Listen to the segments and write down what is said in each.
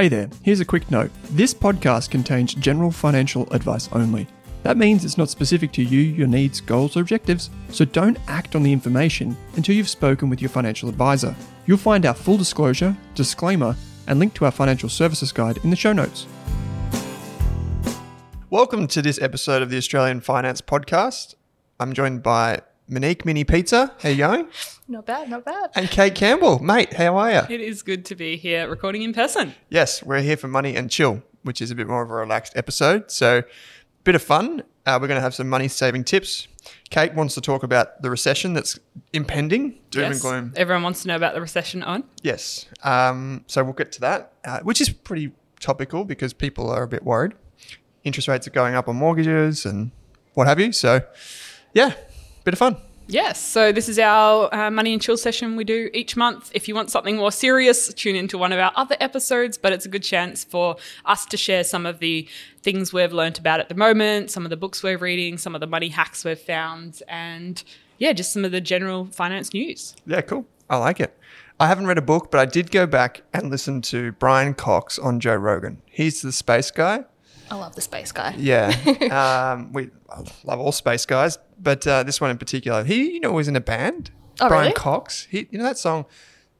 Hey there, here's a quick note. This podcast contains general financial advice only. That means it's not specific to you, your needs, goals, or objectives, so don't act on the information until you've spoken with your financial advisor. You'll find our full disclosure, disclaimer, and link to our financial services guide in the show notes. Welcome to this episode of the Australian Finance Podcast. I'm joined by Monique Mini Pizza. How you going? Not bad, not bad. And Kate Campbell. Mate, how are you? It is good to be here recording in person. Yes, we're here for Money and Chill, which is a bit more of a relaxed episode. So, bit of fun. Uh, we're going to have some money saving tips. Kate wants to talk about the recession that's impending. Doom and gloom. Everyone wants to know about the recession on. Yes. Um, so we'll get to that, uh, which is pretty topical because people are a bit worried. Interest rates are going up on mortgages and what have you. So, yeah, bit of fun. Yes, so this is our uh, money and chill session we do each month. If you want something more serious, tune into one of our other episodes, but it's a good chance for us to share some of the things we've learnt about at the moment, some of the books we're reading, some of the money hacks we've found, and yeah, just some of the general finance news. Yeah, cool. I like it. I haven't read a book, but I did go back and listen to Brian Cox on Joe Rogan. He's the space guy. I love the space guy. Yeah. um, we love all space guys, but uh, this one in particular, he, you know, was in a band. Oh, Brian really? Cox. He, you know that song,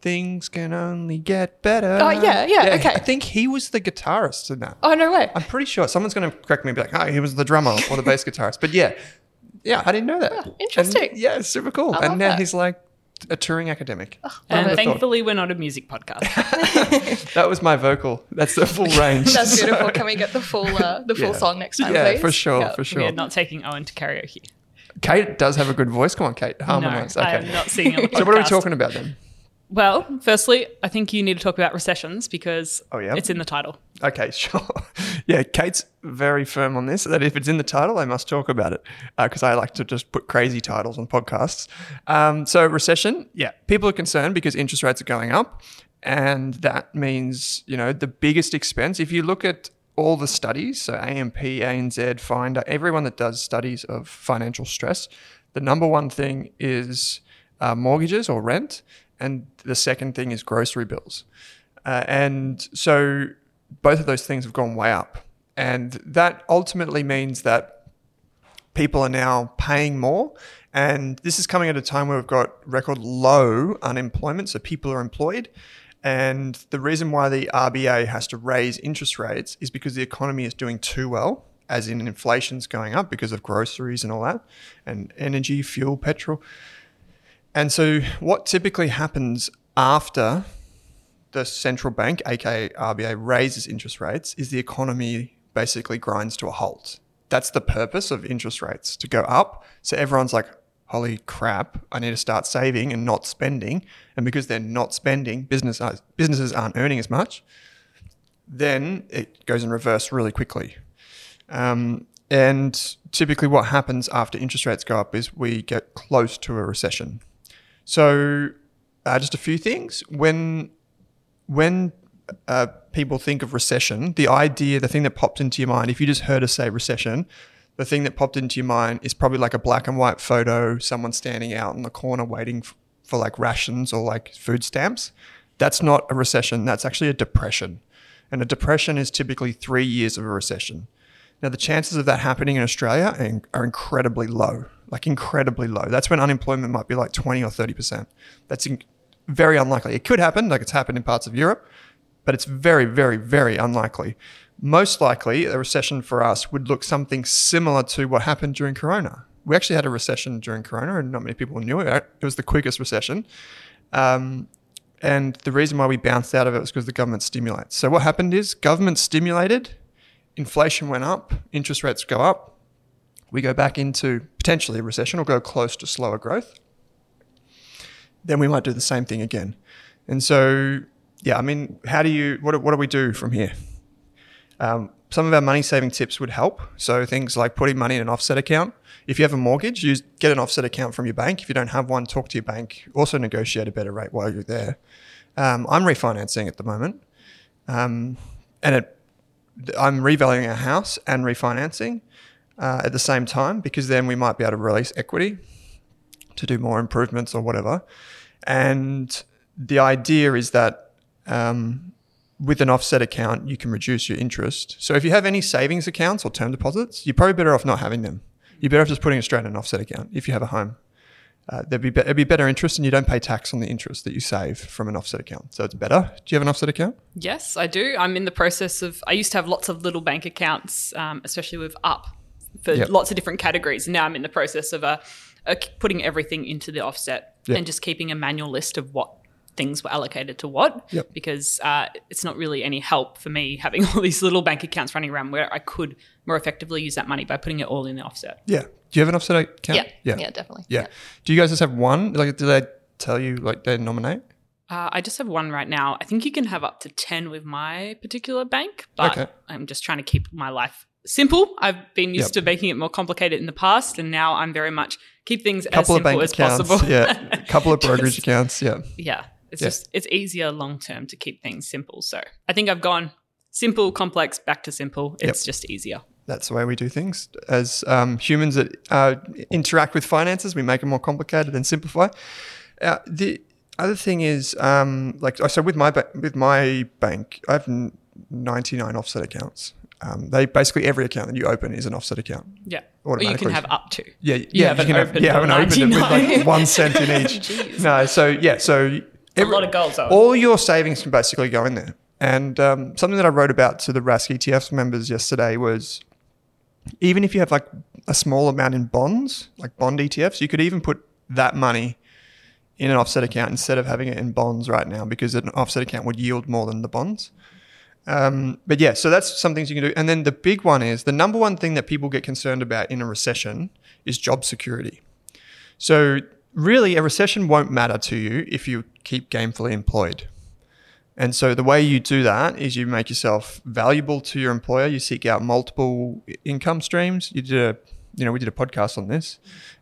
Things Can Only Get Better. Oh, yeah, yeah, okay. I think he was the guitarist in that. Oh no way. I'm pretty sure someone's going to correct me and be like, oh, he was the drummer or the bass guitarist. But yeah, yeah, I didn't know that. Oh, interesting. And, yeah, it's super cool. I and now that. he's like a touring academic. And Who'd thought? thankfully, we're not a music podcast. That was my vocal. That's the full range. That's So- beautiful. Can we get the full uh, the full Yeah. song next time, yeah, please? for sure, Yeah. for sure. We're not taking Owen to karaoke. Kate does have a good voice. Come on, Kate, harmonize. No, I am not singing on the. So what are we talking about then? Well, firstly, I think you need to talk about recessions because Oh, yeah? it's in the title. Okay, sure. Yeah, Kate's very firm on this that if it's in the title, I must talk about it because I like to just put crazy titles on podcasts. Um, so, recession, yeah, people are concerned because interest rates are going up. And that means, you know, the biggest expense, if you look at all the studies, so AMP, ANZ, Finder, everyone that does studies of financial stress, the number one thing is uh, mortgages or rent. And the second thing is grocery bills. Uh, and so both of those things have gone way up. And that ultimately means that people are now paying more. And this is coming at a time where we've got record low unemployment. So people are employed. And the reason why the RBA has to raise interest rates is because the economy is doing too well, as in inflation's going up because of groceries and all that, and energy, fuel, petrol. And so, what typically happens after the central bank, aka RBA, raises interest rates is the economy basically grinds to a halt. That's the purpose of interest rates to go up. So everyone's like, holy crap, I need to start saving and not spending. And because they're not spending, business, uh, businesses aren't earning as much, then it goes in reverse really quickly. Um, and typically, what happens after interest rates go up is we get close to a recession. So, uh, just a few things. When when uh, people think of recession, the idea, the thing that popped into your mind, if you just heard us say recession, the thing that popped into your mind is probably like a black and white photo, someone standing out in the corner waiting f- for like rations or like food stamps. That's not a recession. That's actually a depression. And a depression is typically three years of a recession. Now, the chances of that happening in Australia are incredibly low, like incredibly low. That's when unemployment might be like 20 or 30%. That's in- very unlikely. It could happen, like it's happened in parts of Europe, but it's very, very, very unlikely. Most likely, a recession for us would look something similar to what happened during Corona. We actually had a recession during Corona, and not many people knew it. It was the quickest recession. Um, and the reason why we bounced out of it was because the government stimulated. So what happened is government stimulated, inflation went up, interest rates go up. We go back into potentially a recession or go close to slower growth. Then we might do the same thing again. And so, yeah, I mean, how do you, what, what do we do from here? Um, some of our money saving tips would help. So things like putting money in an offset account. If you have a mortgage, use get an offset account from your bank. If you don't have one, talk to your bank. Also negotiate a better rate while you're there. Um, I'm refinancing at the moment, um, and it, I'm revaluing our house and refinancing uh, at the same time because then we might be able to release equity to do more improvements or whatever. And the idea is that um, with an offset account, you can reduce your interest. So if you have any savings accounts or term deposits, you're probably better off not having them. You're better off just putting it straight in an offset account if you have a home. Uh, there'd be, be- it'd be better interest, and you don't pay tax on the interest that you save from an offset account. So it's better. Do you have an offset account? Yes, I do. I'm in the process of. I used to have lots of little bank accounts, um, especially with Up, for Yep. lots of different categories. Now I'm in the process of uh, uh, putting everything into the offset Yep. and just keeping a manual list of what things were allocated to what. Yep. Because uh, it's not really any help for me having all these little bank accounts running around where I could more effectively use that money by putting it all in the offset. Yeah. Do you have an offset account? Yeah. Yeah, definitely. Yeah. Do you guys just have one? Like, do they tell you like they nominate? Uh, I just have one right now. I think you can have up to 10 with my particular bank, but Okay. I'm just trying to keep my life simple. I've been used Yep. to making it more complicated in the past, and now I'm very much keep things as Couple of simple bank as accounts. possible. Yeah. A couple of brokerage Just- accounts. Yeah. yeah. It's Yeah. just, it's easier long term to keep things simple. So I think I've gone simple, complex, back to simple. It's just easier. That's the way we do things. As um, humans that uh, interact with finances, we make them more complicated and simplify. Uh, the other thing is, um, like, I so with my ba- with my bank, I have 99 offset accounts. Um, they basically every account that you open is an offset account. Yeah. Or you can have up to. Yeah, yeah, haven't you can opened yeah, I haven't opened it with like one cent in each. No, so yeah, so a lot of goals, though. All your savings can basically go in there. And um, something that I wrote about to the Rask ETFs members yesterday was even if you have like a small amount in bonds, like bond ETFs, you could even put that money in an offset account instead of having it in bonds right now because an offset account would yield more than the bonds. Um, but yeah, so that's some things you can do. And then the big one is the number one thing that people get concerned about in a recession is job security. So really, a recession won't matter to you if you keep gainfully employed. And so the way you do that is you make yourself valuable to your employer. You seek out multiple income streams. You did a, you know, we did a podcast on this,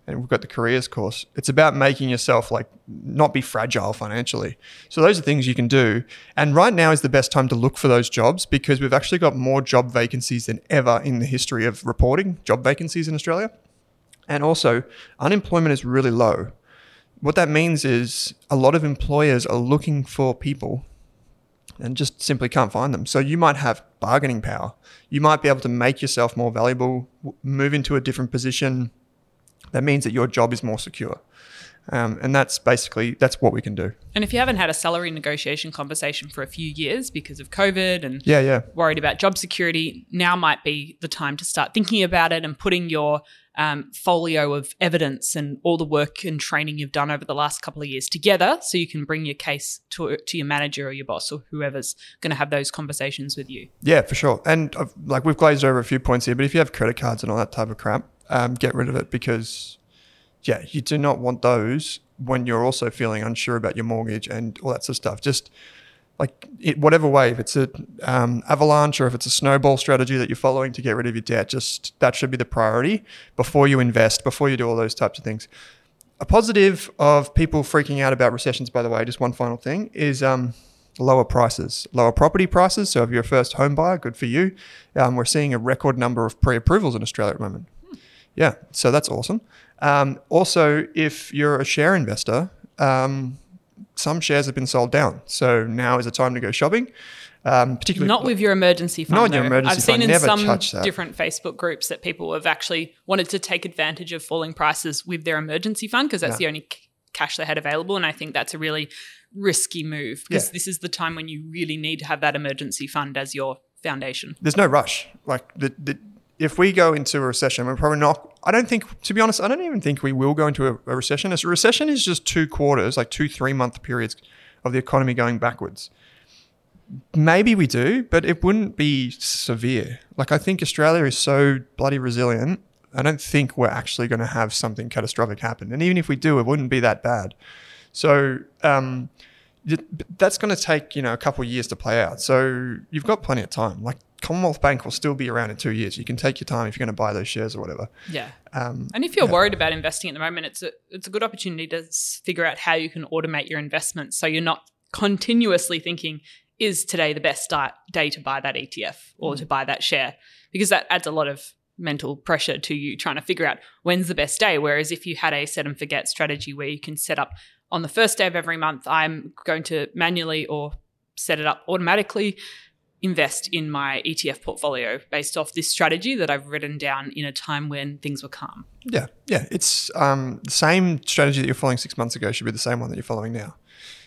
and we've got the careers course. It's about making yourself like not be fragile financially. So those are things you can do. And right now is the best time to look for those jobs because we've actually got more job vacancies than ever in the history of reporting job vacancies in Australia. And also, unemployment is really low. What that means is a lot of employers are looking for people and just simply can't find them. So you might have bargaining power. You might be able to make yourself more valuable, move into a different position. That means that your job is more secure. Um, and that's basically that's what we can do. And if you haven't had a salary negotiation conversation for a few years because of COVID and Yeah, yeah. worried about job security, now might be the time to start thinking about it and putting your um, folio of evidence and all the work and training you've done over the last couple of years together so you can bring your case to, to your manager or your boss or whoever's going to have those conversations with you. Yeah, for sure. And uh, like we've glazed over a few points here, but if you have credit cards and all that type of crap, um, get rid of it because, yeah, you do not want those when you're also feeling unsure about your mortgage and all that sort of stuff. Just like it, whatever way, if it's an um, avalanche or if it's a snowball strategy that you're following to get rid of your debt, just that should be the priority before you invest, before you do all those types of things. A positive of people freaking out about recessions, by the way, just one final thing is um, lower prices, lower property prices. So if you're a first home buyer, good for you. Um, we're seeing a record number of pre-approvals in Australia at the moment. Yeah, so that's awesome. Um, also, if you're a share investor, um, some shares have been sold down. So now is the time to go shopping. Um, particularly Not with your emergency fund. Not with your though. emergency I've seen fund. in Never some different Facebook groups that people have actually wanted to take advantage of falling prices with their emergency fund because that's Yeah. the only c- cash they had available. And I think that's a really risky move because Yeah. this is the time when you really need to have that emergency fund as your foundation. there's no rush. Like the, the if we go into a recession, we're probably not. I don't think, to be honest, I don't even think we will go into a, a recession. A recession is just two quarters, like two three month periods of the economy going backwards. Maybe we do, but it wouldn't be severe. Like I think Australia is so bloody resilient. I don't think we're actually going to have something catastrophic happen. And even if we do, it wouldn't be that bad. So um, that's going to take you know a couple of years to play out. So you've got plenty of time. Like Commonwealth Bank will still be around in two years. You can take your time if you're going to buy those shares or whatever. Yeah. Um, And if you're Yeah. worried about investing at the moment, it's a it's a good opportunity to figure out how you can automate your investments so you're not continuously thinking is today the best di- day to buy that ETF or Mm. to buy that share because that adds a lot of mental pressure to you trying to figure out when's the best day whereas if you had a set and forget strategy where you can set up on the first day of every month I'm going to manually or set it up automatically, invest in my ETF portfolio based off this strategy that I've written down in a time when things were calm. Yeah, yeah. It's um, the same strategy that you're following six months ago should be the same one that you're following now.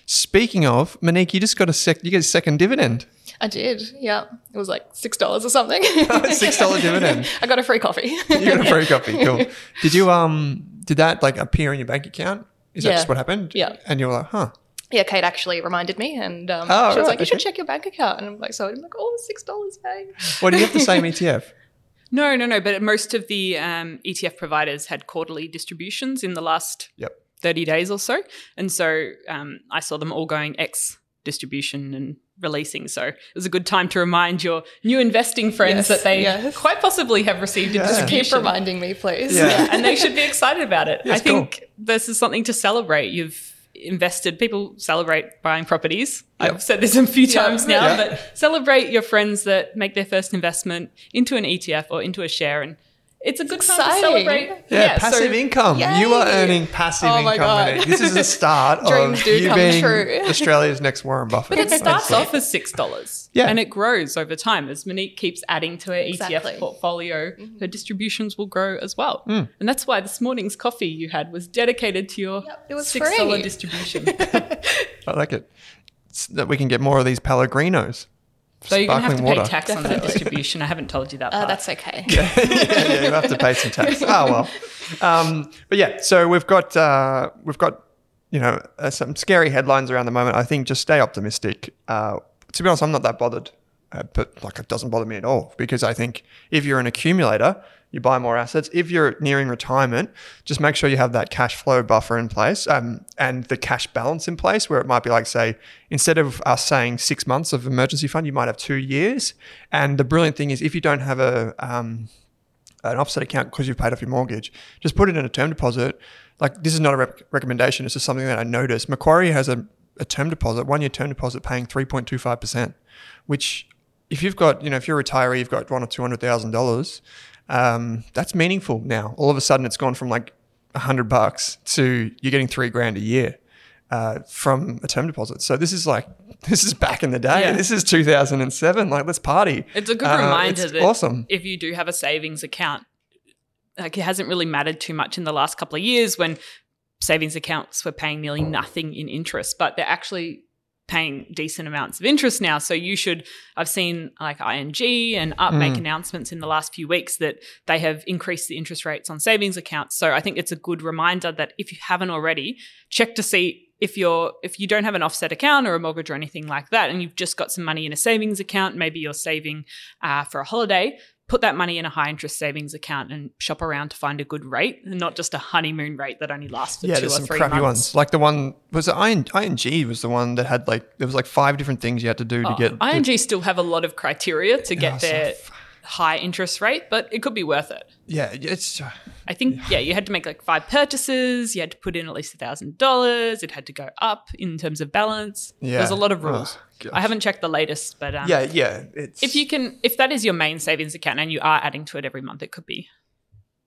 Speaking of, Monique, you just got a sec. You get a second dividend. I did. Yeah. It was like $6 or something. Six dollar dividend. I got a free coffee. You got a free coffee. Cool. Did you um? Did that like appear in your bank account? Is that just what happened? Yeah. And you were like, huh? Yeah, Kate actually reminded me and um, Oh, she was right, like, you should check your bank account. And I'm like, so I'm like, oh, $6, babe. Well, do you have the same ETF? No, no, no. But most of the um, ETF providers had quarterly distributions in the last Yep. 30 days or so. And so um, I saw them all going X distribution and releasing. So it was a good time to remind your new investing friends Yes, that they yes. quite possibly have received Yeah. a Just distribution. Keep reminding me, please. Yeah. Yeah, and they should be excited about it. Yes, I think this is something to celebrate. You've invested, people celebrate buying properties. I've said this a few times now, Yeah. but celebrate your friends that make their first investment into an ETF or into a share. And it's a good time to exciting. celebrate. Yeah, passive so- income. Yay. You are earning passive Oh my income. God. This is the start Dreams of you come being true. Australia's next Warren Buffett. But it starts off as six dollars, Yeah. and it grows over time as Monique keeps adding to her Exactly. ETF portfolio. Her distributions will grow as well, Hmm. and that's why this morning's coffee you had was dedicated to your Yep, it was six dollar distribution. I like it. It's that we can get more of these Pellegrinos. So you're gonna have to Sparkling pay water. tax on that distribution. I haven't told you that. Uh, part. that's okay. yeah, yeah, you have to pay some tax. Oh well. Um, but yeah, so we've got uh, we've got you know uh, some scary headlines around the moment. I think just stay optimistic. Uh, to be honest, I'm not that bothered, uh, but like it doesn't bother me at all because I think if you're an accumulator, you buy more assets. If you're nearing retirement, just make sure you have that cash flow buffer in place um, and the cash balance in place, where it might be like say instead of us saying six months of emergency fund, you might have two years. And the brilliant thing is if you don't have a um, an offset account because you've paid off your mortgage, just put it in a term deposit. Like this is not a rec- recommendation. It's just something that I noticed. Macquarie has a, a term deposit, one year term deposit, paying three point two five percent. Which, if you've got, you know, if you're a retiree, you've got one or two hundred thousand dollars. Um, that's meaningful now. All of a sudden, it's gone from like a hundred bucks to you're getting three grand a year uh, from a term deposit. So this is like this is back in the day. Yeah. This is 2007. Like let's party. It's a good Uh, reminder it's that awesome. if you do have a savings account, like it hasn't really mattered too much in the last couple of years when savings accounts were paying nearly nothing in interest, but they're actually paying decent amounts of interest now. So you should, I've seen like ING and Up make announcements in the last few weeks that they have increased the interest rates on savings accounts. So I think it's a good reminder that if you haven't already, check to see if you're if you don't have an offset account or a mortgage or anything like that, and you've just got some money in a savings account, maybe you're saving uh, for a holiday, put that money in a high interest savings account and shop around to find a good rate, and not just a honeymoon rate that only lasts for yeah, two there's or some three crappy months. ones. Like the one was it IN, ING was the one that had like there was like five different things you had to do to Oh, get. the- ING still have a lot of criteria to Oh, get so their f- high interest rate, but it could be worth it. yeah, it's I think yeah, you had to make like five purchases. You had to put in at least a thousand dollars. It had to go up in terms of balance. Yeah. There's a lot of Oh, rules. gosh. I haven't checked the latest, but um, yeah, yeah. It's if you can, if that is your main savings account and you are adding to it every month, it could be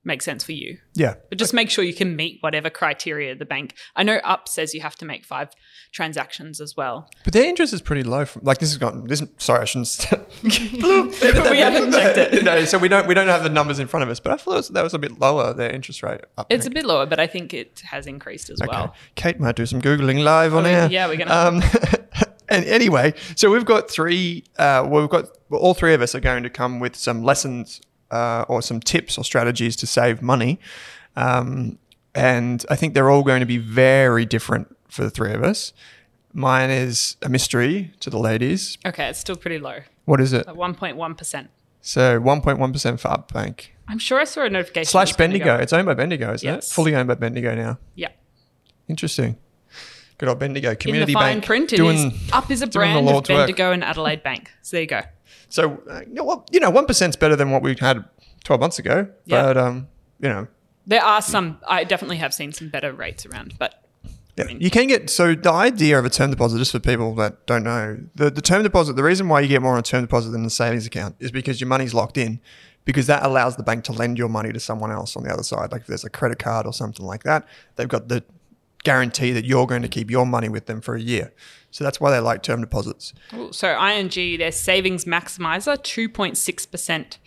make sense for you. yeah, But just make sure you can meet whatever criteria the bank. I know Up says you have to make five transactions as well. but their interest is pretty low. From, like this has gone. This sorry, I shouldn't. we haven't checked it. no, so we don't we don't have the numbers in front of us, but I thought that was a bit lower their interest rate. Up It's a bit lower, but I think it has increased as Okay. well. Kate might do some googling live on Oh, air. yeah, we're gonna- Um, and anyway, so we've got three. Uh, well, we've got well, all three of us are going to come with some lessons uh, or some tips or strategies to save money, um, and I think they're all going to be very different for the three of us. Mine is a mystery to the ladies. Okay, it's still pretty low, What is it? at 1.1%. So 1.1% for Upbank I'm sure I saw a notification. slash it Bendigo. It's owned by Bendigo, isn't Yes. it? Fully owned by Bendigo now. Yeah. Interesting. Good old Bendigo In community the fine bank print, doing is Up is a brand of Lord's work. Bendigo and Adelaide Bank. So there you go. So, uh, you know, well, you know, better than what we had twelve months ago. Yeah. But um, you know, There are some, I definitely have seen some better rates around, but yeah, you can get. So the idea of a term deposit, just for people that don't know, the the term deposit, the reason why you get more on a term deposit than a savings account is because your money's locked in. Because that allows the bank to lend your money to someone else on the other side. Like if there's a credit card or something like that, they've got the guarantee that you're going to keep your money with them for a year. So that's why they like term deposits. Ooh, So ING, their savings maximizer, 2.6%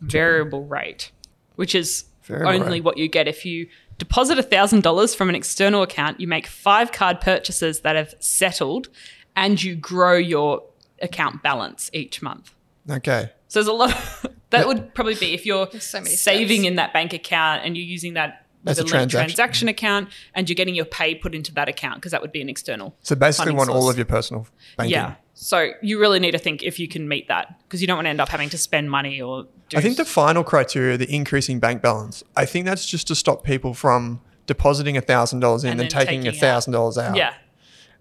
variable rate, which is Variable only rate. what you get if you deposit $1,000 from an external account, you make five card purchases that have settled, and you grow your account balance each month. Okay. So there's a lot. that would probably be if you're so saving steps. in that bank account and you're using that As as a transaction. transaction account, and you're getting your pay put into that account because that would be an external. So basically, want all of your personal banking. Yeah. So you really need to think if you can meet that because you don't want to end up having to spend money or. Do I think the final criteria, the increasing bank balance, I think that's just to stop people from depositing thousand dollars in and, And taking thousand dollars out. yeah.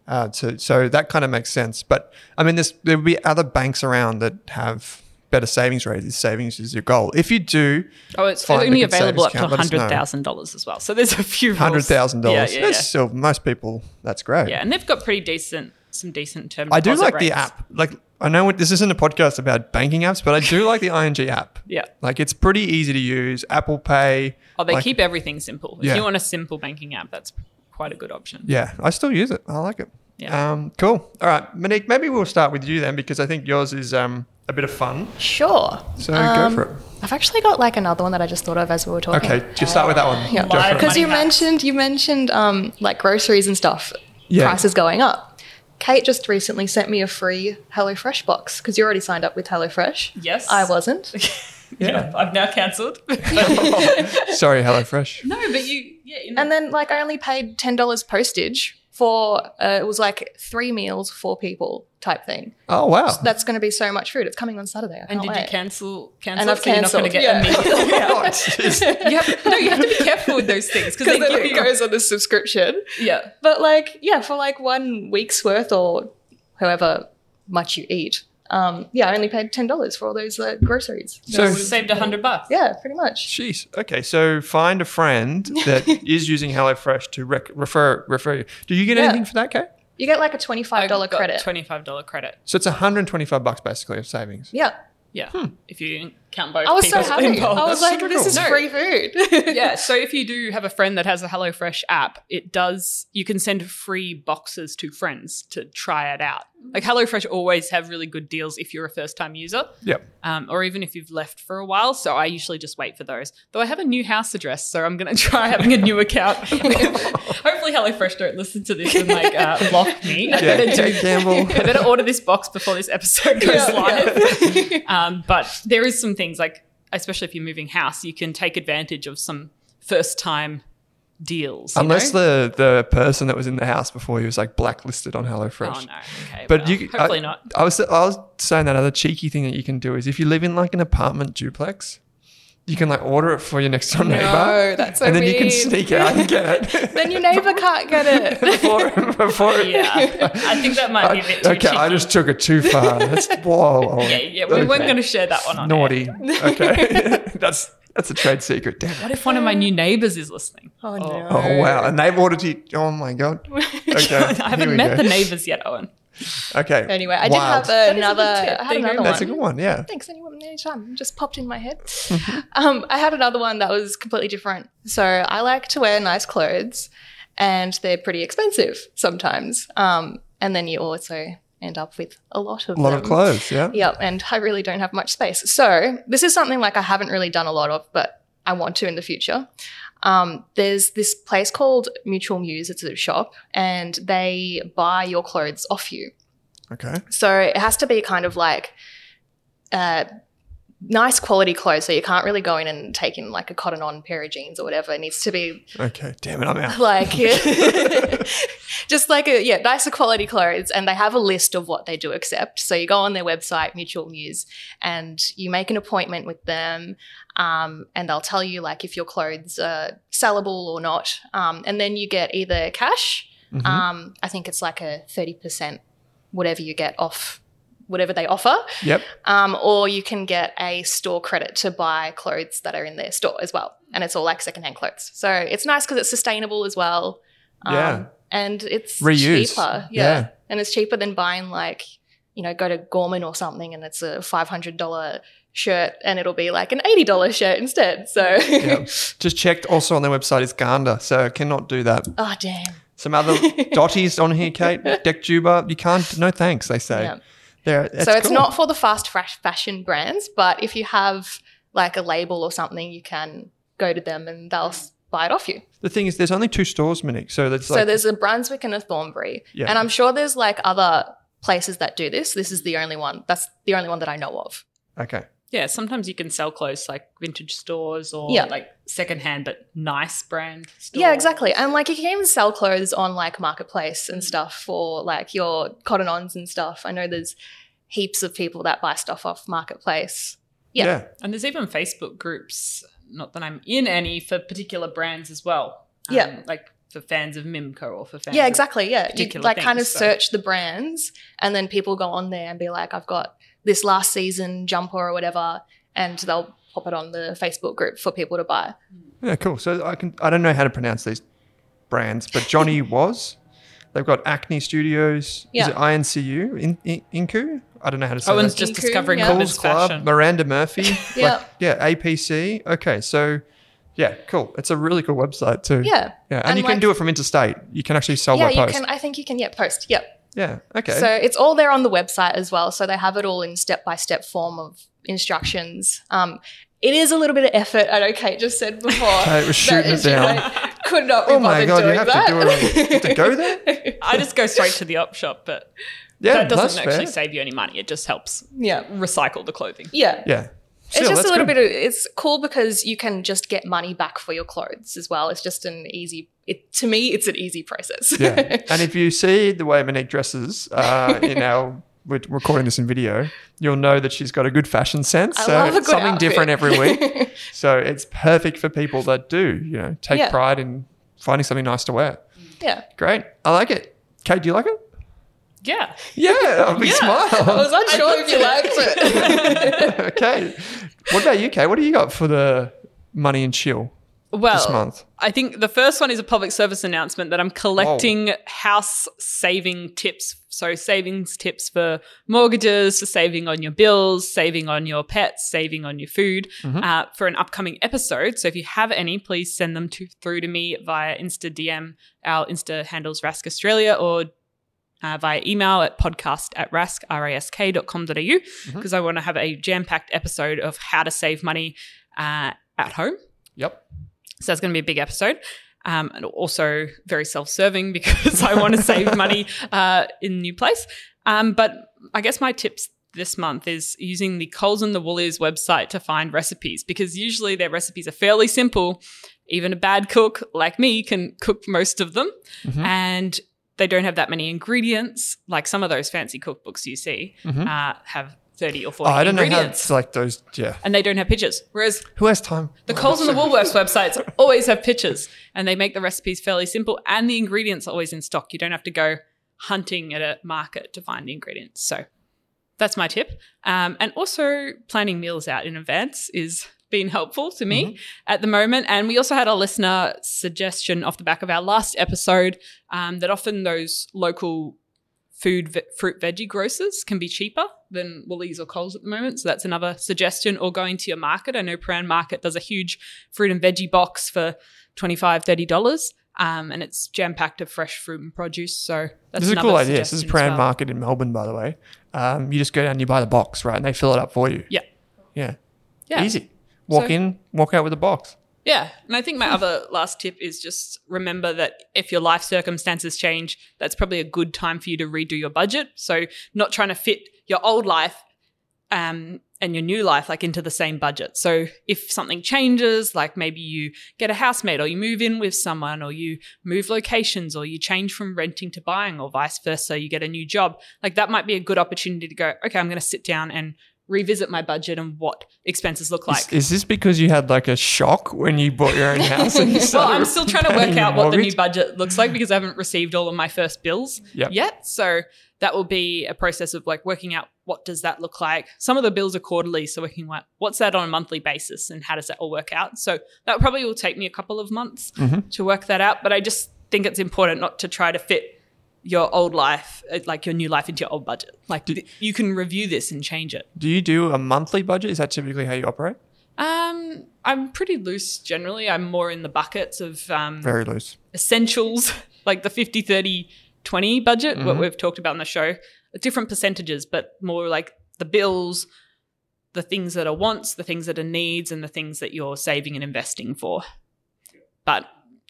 Uh, so, so that kind of makes sense. But I mean, there's, there will be other banks around that have better savings rates. If savings is your goal. If you do Oh, it's only available up to account, let us know. hundred thousand dollars as well. So there's a few hundred thousand dollars, Yeah, yeah, that's yeah. still most people. That's great. Yeah, and they've got pretty decent, some decent term. I do like the app. Like I know this isn't a podcast about banking apps, but I do like the ING app. Yeah. Like it's pretty easy to use. Apple Pay. Oh, they like- keep everything simple. If Yeah. you want a simple banking app, that's quite a good option. Yeah, I still use it. I like it. Yeah. Um, cool. All right, Monique. Maybe we'll start with you then, because I think yours is um, a bit of fun. Sure. So Um, go for it. I've actually got like another one that I just thought of as we were talking. Okay, just start with that one. Yeah, Go for it. Live because you Money mentioned you mentioned um, like groceries and stuff, Yeah. prices going up. Kate just recently sent me a free HelloFresh box because you already signed up with HelloFresh. Yes. I wasn't. Yeah, I've now cancelled. Sorry, HelloFresh. no, but you, yeah, you know, and then like I only paid ten dollars postage for uh, it was like three meals, four people type thing. Oh wow. That's going to be so much food. It's coming on Saturday. I and did wait. you cancel? Cancel. And I've so you're not going to cancelled, get yeah. a meal. Oh, you have, no, you have to be careful with those things because Because then give it goes on the subscription. yeah. But like, yeah, for like one week's worth or however much you eat, um, yeah, I only paid ten dollars for all those uh, groceries. So- So saved a hundred bucks. Yeah, pretty much. Jeez. Okay, so find a friend that is using HelloFresh to rec- refer refer you. Do you get Yeah. anything for that, Kate? You get like a twenty-five dollar credit. Twenty-five dollar credit. So it's 125 bucks basically of savings. yeah, Yeah. If you count both. I was so people happy. involved. I was That's like, super this cool. is No. free food. yeah. So if you do have a friend that has a HelloFresh app, it does. You can send free boxes to friends to try it out. Like HelloFresh always have really good deals if you're a first-time user, Yep. um, or even if you've left for a while. So I usually just wait for those. Though I have a new house address, so I'm going to try having a new account. Hopefully HelloFresh don't listen to this and like uh, block me. I better do Campbell. I better order this box before this episode goes Yeah, live. um, Um, but there is some things like, especially if you're moving house, you can take advantage of some first time deals. Unless know? the the person that was in the house before you was like blacklisted on HelloFresh. Oh no. Okay. But well, you hopefully I, not. I was I was saying that other cheeky thing that you can do is if you live in like an apartment duplex, you can like order it for your next door neighbor. No, that's so and then you can sneak out and get it then your neighbor can't get it. before before. Yeah, I think that might be a bit too okay, I just took it too far. That's whoa. Yeah, yeah, we weren't going to share that one on air. naughty. Okay, that's that's a trade secret. Damn it. What if one of my new neighbors is listening? Oh, oh. no. Oh wow, and they've ordered you. Oh my god. Okay, I haven't met go. the neighbors yet, Owen. Okay. Anyway, I did have is another. good tip. I had another very That's a good one. Yeah. Thanks, Just popped in my head. um, I had another one that was completely different. So I like to wear nice clothes, and they're pretty expensive sometimes. Um, and then you also end up with a lot of A lot them. of clothes. Yeah. Yep, and I really don't have much space. So this is something like I haven't really done a lot of, but I want to in the future. Um, there's this place called Mutual Muse. It's a shop, and they buy your clothes off you. Okay. So it has to be kind of like uh, nice quality clothes. So you can't really go in and take in like a cotton on pair of jeans or whatever. It needs to be Okay. Damn it, I'm out. like just like a yeah nicer quality clothes and they have a list of what they do accept so you go on their website mutual muse and you make an appointment with them um, and they'll tell you like if your clothes are sellable or not um, and then you get either cash Mhm. um, i think it's like a 30% whatever you get off whatever they offer Yep. um, or you can get a store credit to buy clothes that are in their store as well. And it's all like secondhand clothes. So it's nice because it's sustainable as well. Um, Yeah. And it's Reuse. cheaper. Yeah. Yeah. And it's cheaper than buying like, you know, go to Gorman or something and it's a $500 shirt and it'll be like an $80 shirt instead. So, Yep. Just checked also on their website, it's Ganda, so cannot do that. oh, damn. Some other dotties on here, Kate. Decjuba. You can't. No thanks. They say. Yeah. They're, so it's cool. not for the fast fash- fashion brands, but if you have like a label or something, you can go to them and they'll s- buy it off you. The thing is, there's only two stores, Monique. So that's so like there's a Brunswick and a Thornbury, Yeah. and I'm sure there's like other places that do this. This is the only one. That's the only one that I know of. okay. Yeah, sometimes you can sell clothes like vintage stores or Yeah. like secondhand but nice brand stores. Yeah, exactly. And like you can even sell clothes on like marketplace and stuff for like your cotton ons and stuff. I know there's heaps of people that buy stuff off marketplace. Yeah. Yeah. And there's even Facebook groups, not that I'm in any, for particular brands as well. Um, Yeah. Like for fans of Mimco or for fans Yeah, exactly. Yeah. You particular like kind of so- search the brands and then people go on there and be like, I've got this last season jumper or whatever, and they'll pop it on the Facebook group for people to buy. Yeah, cool. So I can I don't know how to pronounce these brands, but Johnny was. They've got Acne Studios. Yeah. Is it INCU? In, in, Inku? I don't know how to say Owen's that. just Inku, discovering yeah. women's Coles Club, fashion. Miranda Murphy. Yeah. Like, yeah, APC. Okay, so yeah, cool. It's a really cool website too. Yeah. Yeah, and, And you can do it from interstate. You can actually sell yeah, by you post. can I think you can yeah, post. Yep. Yeah, okay. So it's all there on the website as well. So they have it all in step by step form of instructions. Um, it is a little bit of effort. I know Kate just said before. Kate was shooting that it down. like, could not be Oh my bothered God, you doing have to do it on- to go there? I just go straight to the op shop, but yeah, that doesn't actually fair. save you any money. It just helps yeah. recycle the clothing. Yeah. Yeah. It's just a little good. bit of it's cool because you can just get money back for your clothes as well. It's just an easy it to me it's an easy process. yeah. And if you see the way Monique dresses uh, in our we're recording this in video, you'll know that she's got a good fashion sense. I so love a it's good something outfit. different every week. so it's perfect for people that do, you know, take Yeah. pride in finding something nice to wear. yeah. Great. I like it. Kate, do you like it? Yeah. Yeah, a big Yeah. smile. I was unsure if you liked it. okay. What about you, Kate? What do you got for the money and chill Well, this month? I think the first one is a public service announcement that I'm collecting house saving tips. So, savings tips for mortgages, for saving on your bills, saving on your pets, saving on your food uh, for an upcoming episode. So, if you have any, please send them to, through to me via Insta DM. Our Insta handles Rask Australia or uh, via email at podcast at rask, rask.com.au because I want to have a jam packed episode of how to save money uh, at home. Yep. So that's going to be a big episode. Um, and also very self-serving because I want to save money uh, in a new place. Um, but I guess my tips this month is using the Coles and the Woolies website to find recipes because usually their recipes are fairly simple. Even a bad cook like me can cook most of them, Mhm. and they don't have that many ingredients like some of those fancy cookbooks you see Mhm. uh, have thirty or Oh, forty I don't know how it's like those. Yeah. and they don't have pictures. Whereas Who has time? the Coles and the Woolworths websites always have pictures and they make the recipes fairly simple and the ingredients are always in stock. You don't have to go hunting at a market to find the ingredients. So that's my tip. Um, and also planning meals out in advance is been helpful to me at the moment. And we also had a listener suggestion off the back of our last episode um, that often those local food, fruit, veggie grocers can be cheaper than Woolies or Coles at the moment. So that's another suggestion. Or going to your market. I know Prahran Market does a huge fruit and veggie box for $25, $30. Um, and it's jam packed of fresh fruit and produce. So that's This is a cool idea. This is Prahran well. Market in Melbourne, by the way. Um, you just go down, and you buy the box, right, and they fill it up for you. Yeah. Yeah. Yeah. Easy. Walk So- in, walk out with a box. Yeah. And I think my other last tip is just remember that if your life circumstances change, that's probably a good time for you to redo your budget. So not trying to fit your old life um, and your new life like into the same budget. So if something changes, like maybe you get a housemate or you move in with someone or you move locations or you change from renting to buying or vice versa, you get a new job, like that might be a good opportunity to go, okay, I'm going to sit down and revisit my budget and what expenses look like. Is, is this because you had like a shock when you bought your own house? And you Well, I'm still trying to work out what the new budget looks like because I haven't received all of my first bills Yep. yet. So that will be a process of like working out what does that look like. Some of the bills are quarterly, so working like what's that on a monthly basis and how does that all work out. So that probably will take me a couple of months Mhm. to work that out. But I just think it's important not to try to fit your old life, uh, like your new life, into your old budget. Like you can review this and change it. Do you do a monthly budget? Is that typically how you operate? Um, I'm pretty loose generally. I'm more in the buckets of um, Very loose. essentials like the 50, 30, 20 budget, what we've talked about in the show, different percentages, but more like the bills, the things that are wants, the things that are needs, and the things that you're saving and investing for. But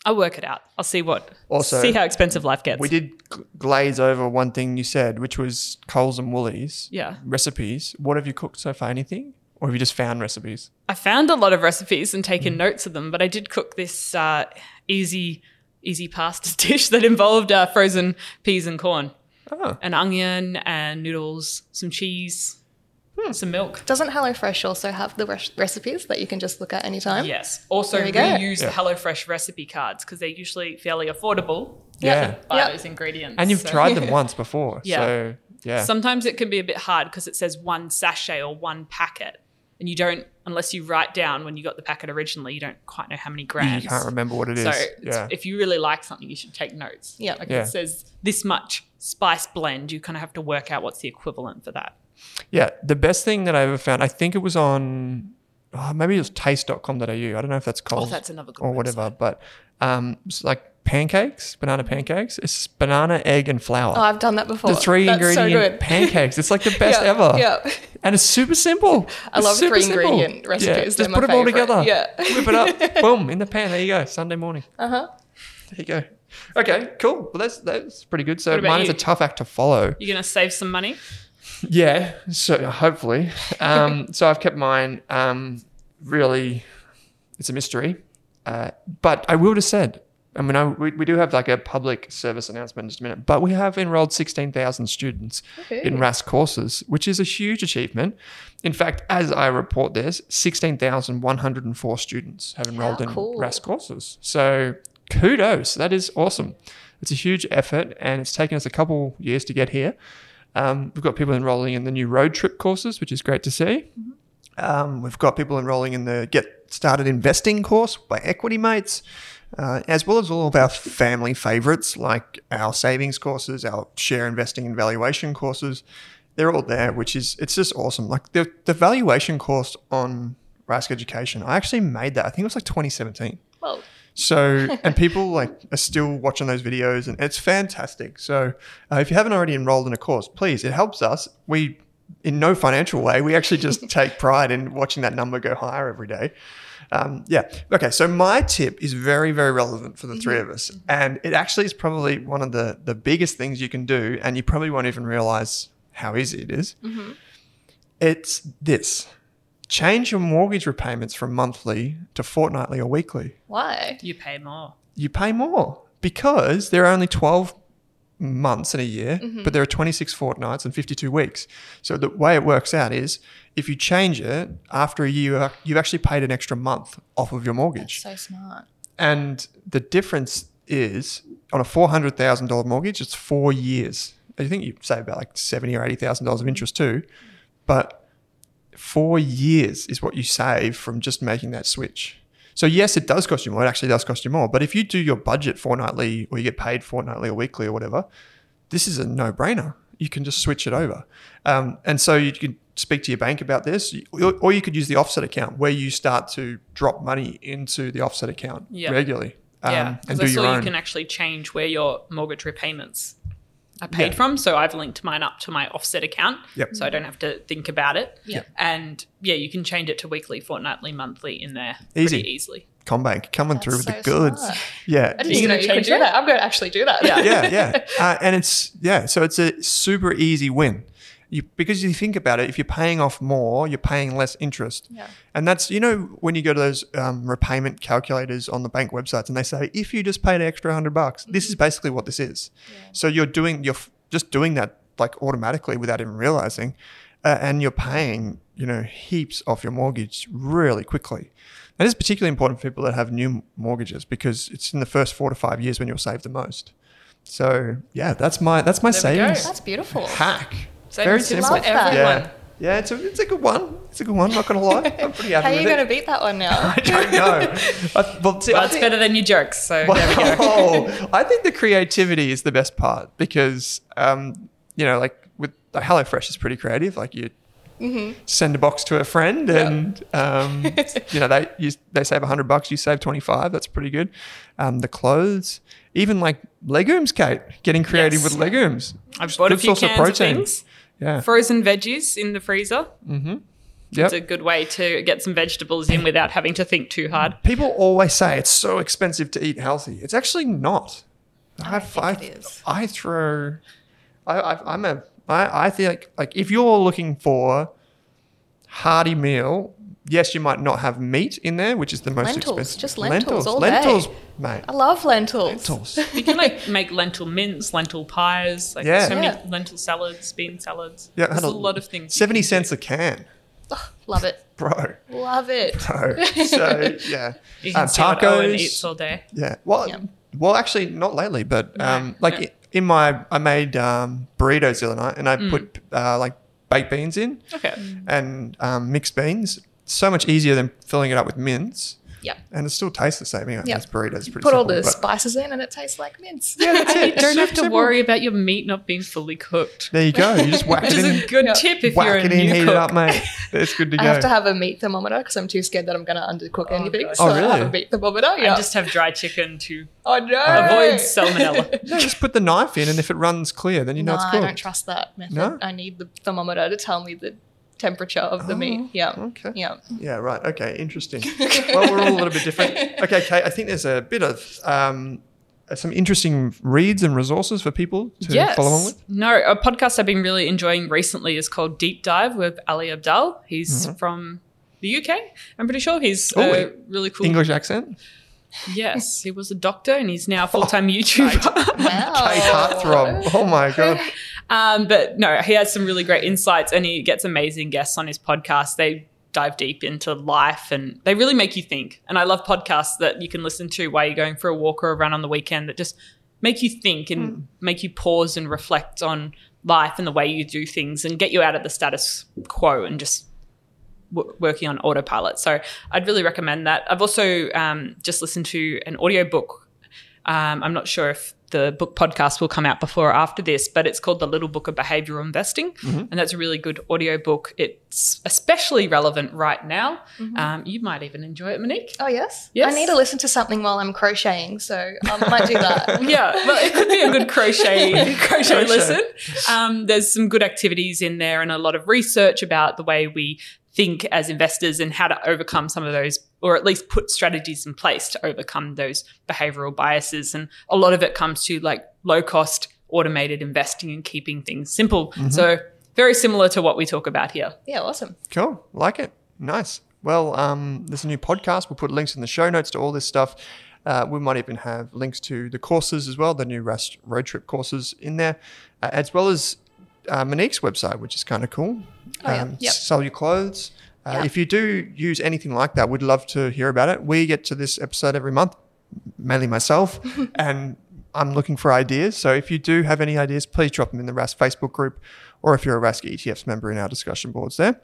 I'll work it out. I'll see what, Also, see how expensive life gets. We did glaze over one thing you said, which was Coles and Woolies Yeah. recipes. What have you cooked so far? Anything? Or have you just found recipes? I found a lot of recipes and taken Mm. notes of them, but I did cook this uh, easy, easy pasta dish that involved uh, frozen peas and corn, Oh, an onion and noodles, some cheese, Hmm. some milk. Doesn't HelloFresh also have the res- recipes that you can just look at anytime? Yes. Also, There we we go. use the HelloFresh recipe cards because they're usually fairly affordable. Yeah. to buy Yep. those ingredients. and you've So- tried them once before. Yeah. So, yeah. Sometimes it can be a bit hard because it says one sachet or one packet, and you don't unless you write down when you got the packet originally. You don't quite know how many grams. you can't remember what it is. So yeah. if you really like something, you should take notes. Yeah. Like Yeah. it says this much spice blend, you kind of have to work out what's the equivalent for that. Yeah, the best thing that I ever found, I think it was on, oh, maybe it was taste.com.au. I don't know if that's called Oh, that's another good or whatever, but um, it's like pancakes, banana pancakes. It's banana, egg, and flour. Oh, I've done that before. the three That's so ingredient good. pancakes. It's like the best Yeah, ever. Yeah. And it's super simple. I It's love three simple. ingredient recipes. Yeah, just put them all together. Yeah. Whip it up. Boom. In the pan. There you go. Sunday morning. Uh huh. There you go. Okay, cool. Well, that's that's pretty good. So What about mine is a tough act to follow. You're going to save some money. Yeah, so hopefully. Um, so I've kept mine. Um, really, it's a mystery. Uh, but I will just said, I mean, I, we, we do have like a public service announcement in just a minute, but we have enrolled 16,000 students in Rask courses, which is a huge achievement. In fact, as I report this, 16,104 students have enrolled in cool. Rask courses. So kudos. That is awesome. It's a huge effort and it's taken us a couple years to get here. Um, we've got people enrolling in the new road trip courses, which is great to see. Um, we've got people enrolling in the Get Started Investing course by Equity Mates, uh, as well as all of our family favorites like our savings courses, our share investing and valuation courses. They're all there, which is it's just awesome. Like the the valuation course on Rask Education, I actually made that. I think it was like 2017. Well, So, and people like are still watching those videos, and it's fantastic. So, uh, if you haven't already enrolled in a course, please, it helps us. We, in no financial way, we actually just take pride in watching that number go higher every day. Um, yeah. Okay. So my tip is very, very relevant for the three of us, and it actually is probably one of the the biggest things you can do, and you probably won't even realize how easy it is. It's this: change your mortgage repayments from monthly to fortnightly or weekly why? You pay more. you pay more because there are only 12 months in a year, mm-hmm. but there are 26 fortnights and 52 weeks. So the way it works out is if you change it after a year, you've actually paid an extra month off of your mortgage. So smart. And the difference is on a $400,000 mortgage, it's four years. I think you save about like seventy or eighty thousand dollars of interest too, but four years is what you save from just making that switch. So yes, it does cost you more. It actually does cost you more. But if you do your budget fortnightly, or you get paid fortnightly or weekly or whatever, this is a no-brainer. You can just switch it over, um, and so you can speak to your bank about this, or you could use the offset account where you start to drop money into the offset account Yeah. regularly. um, yeah, and because do I your saw own. you can actually change where your mortgage repayments are paid Yeah. from. So I've linked mine up to my offset account, Yep. so I don't have to think about it. Yeah. and yeah, you can change it to weekly, fortnightly, monthly in there Easy. pretty easily. CommBank coming through with so the goods. smart. Yeah, I didn't You even know gonna you could do that. I'm going to actually do that. Yeah. yeah, yeah. Uh, and it's yeah, so it's a super easy win. You, because you think about it, if you're paying off more, you're paying less interest. Yeah. And that's you know when you go to those um, repayment calculators on the bank websites and they say if you just paid an extra hundred bucks, this is basically what this is. So you're doing you're f- just doing that like automatically without even realizing, uh, and you're paying you know heaps off your mortgage really quickly. And it's particularly important for people that have new mortgages because it's in the first four to five years when you'll save the most. So yeah, that's my that's my There savings That's beautiful. hack. Savings Very tips simple. Love that. everyone. Yeah, yeah, it's a it's a good one. It's a good one. Not gonna lie, I'm pretty happy How are you going to it. beat that one now? I don't know. I, well, see, Well, I it's think, better than your jokes. So there we go. oh, I think the creativity is the best part because um, you know, like with like HelloFresh is pretty creative. Like you send a box to a friend, and um, you know they you, they save hundred bucks, you save twenty five. That's pretty good. Um, the clothes, even like legumes, Kate, getting creative Yes. with legumes. I've bought a Good few source of cans of, protein. things. Yeah. Frozen veggies in the freezer. Mm-hmm. Yep. It's a good way to get some vegetables in without having to think too hard. People always say it's so expensive to eat healthy. It's actually not. I, think it is. I throw. I, I, I'm a. I, I think like if you're looking for hearty meal, yes, you might not have meat in there, which is the most Lentils, expensive. just lentils all day. lentils, mate. I love lentils. Lentils. You can like make lentil mince, lentil pies, like Yeah. so many Yeah. lentil salads, bean salads. Yeah, There's had a lot of things. Seventy can do. cents a can, Love it. bro. Love it. Bro. So yeah, You can Um, see what Owen tacos. eats all day. Yeah. Well, Yeah. well, actually, not lately, but um, like no. in my, I made um, burritos the other night, and I Mm. put uh, like baked beans in Okay. and um, mixed beans. So much easier than filling it up with mince, Yeah. and it still tastes the same. Yeah, Yeah. it's burritos. Pretty Put all the spices in and it tastes like mince. Yeah, that's it. You don't have to Simple. worry about your meat not being fully cooked. There you go. You just whack Which it is in, a good Yeah. tip if whack you're a it in, new heat cook. it up, mate. It's good to go. I have to have a meat thermometer because I'm too scared that I'm going to undercook oh, anything. God. So Oh, I have really? a meat thermometer. Yeah. And just have dry chicken to oh no. avoid salmonella. no, just put the knife in, and if it runs clear, then you know no, it's I don't trust that method. No? I need the thermometer to tell me the temperature of the meat. Yeah. okay. Yeah. Yeah, right. Okay, interesting. well, we're all a little bit different. Okay, Kate, I think there's a bit of um, some interesting reads and resources for people to yes. follow on with. No, a podcast I've been really enjoying recently is called Deep Dive with Ali Abdaal. He's Mm-hmm. from the UK. I'm pretty sure he's Oh, a really cool. English accent. Yes, he was a doctor and he's now a full time YouTuber. Wow. Kate Heartthrob. Oh my god. Um, but no, he has some really great insights and he gets amazing guests on his podcast. They dive deep into life and they really make you think. And I love podcasts that you can listen to while you're going for a walk or a run on the weekend that just make you think and make you pause and reflect on life and the way you do things and get you out of the status quo and just w- working on autopilot. So I'd really recommend that. I've also um, just listened to an audiobook. Um, I'm not sure if the book podcast will come out before or after this, but it's called The Little Book of Behavioral Investing. And that's a really good audiobook. It's especially relevant right now. Um, you might even enjoy it, Monique. Oh yes. Yes. I need to listen to something while I'm crocheting, so I might do that. yeah, well, it could be a good crochet crochet Crochet. listen. Um, there's some good activities in there and a lot of research about the way we think as investors and how to overcome some of those, or at least put strategies in place to overcome those behavioral biases. And a lot of it comes to like low cost automated investing and keeping things simple. So very similar to what we talk about here. Yeah, awesome. Cool. Like it. Nice. Well, um, there's a new podcast. We'll put links in the show notes to all this stuff. Uh, we might even have links to the courses as well, the new Rask road trip courses in there, uh, as well as uh, Monique's website, which is kind of cool. Oh, yeah. Um, Yep. Sell your clothes. Uh, Yeah. If you do use anything like that, we'd love to hear about it. We get to this episode every month, mainly myself, and I'm looking for ideas. So if you do have any ideas, please drop them in the Rask Facebook group, or if you're a Rask ETFs member in our discussion boards there.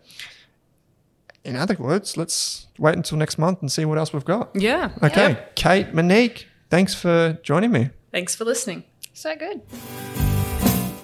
In other words, let's wait until next month and see what else we've got. Yeah. Okay, Kate, Monique, thanks for joining me. Thanks for listening. So good.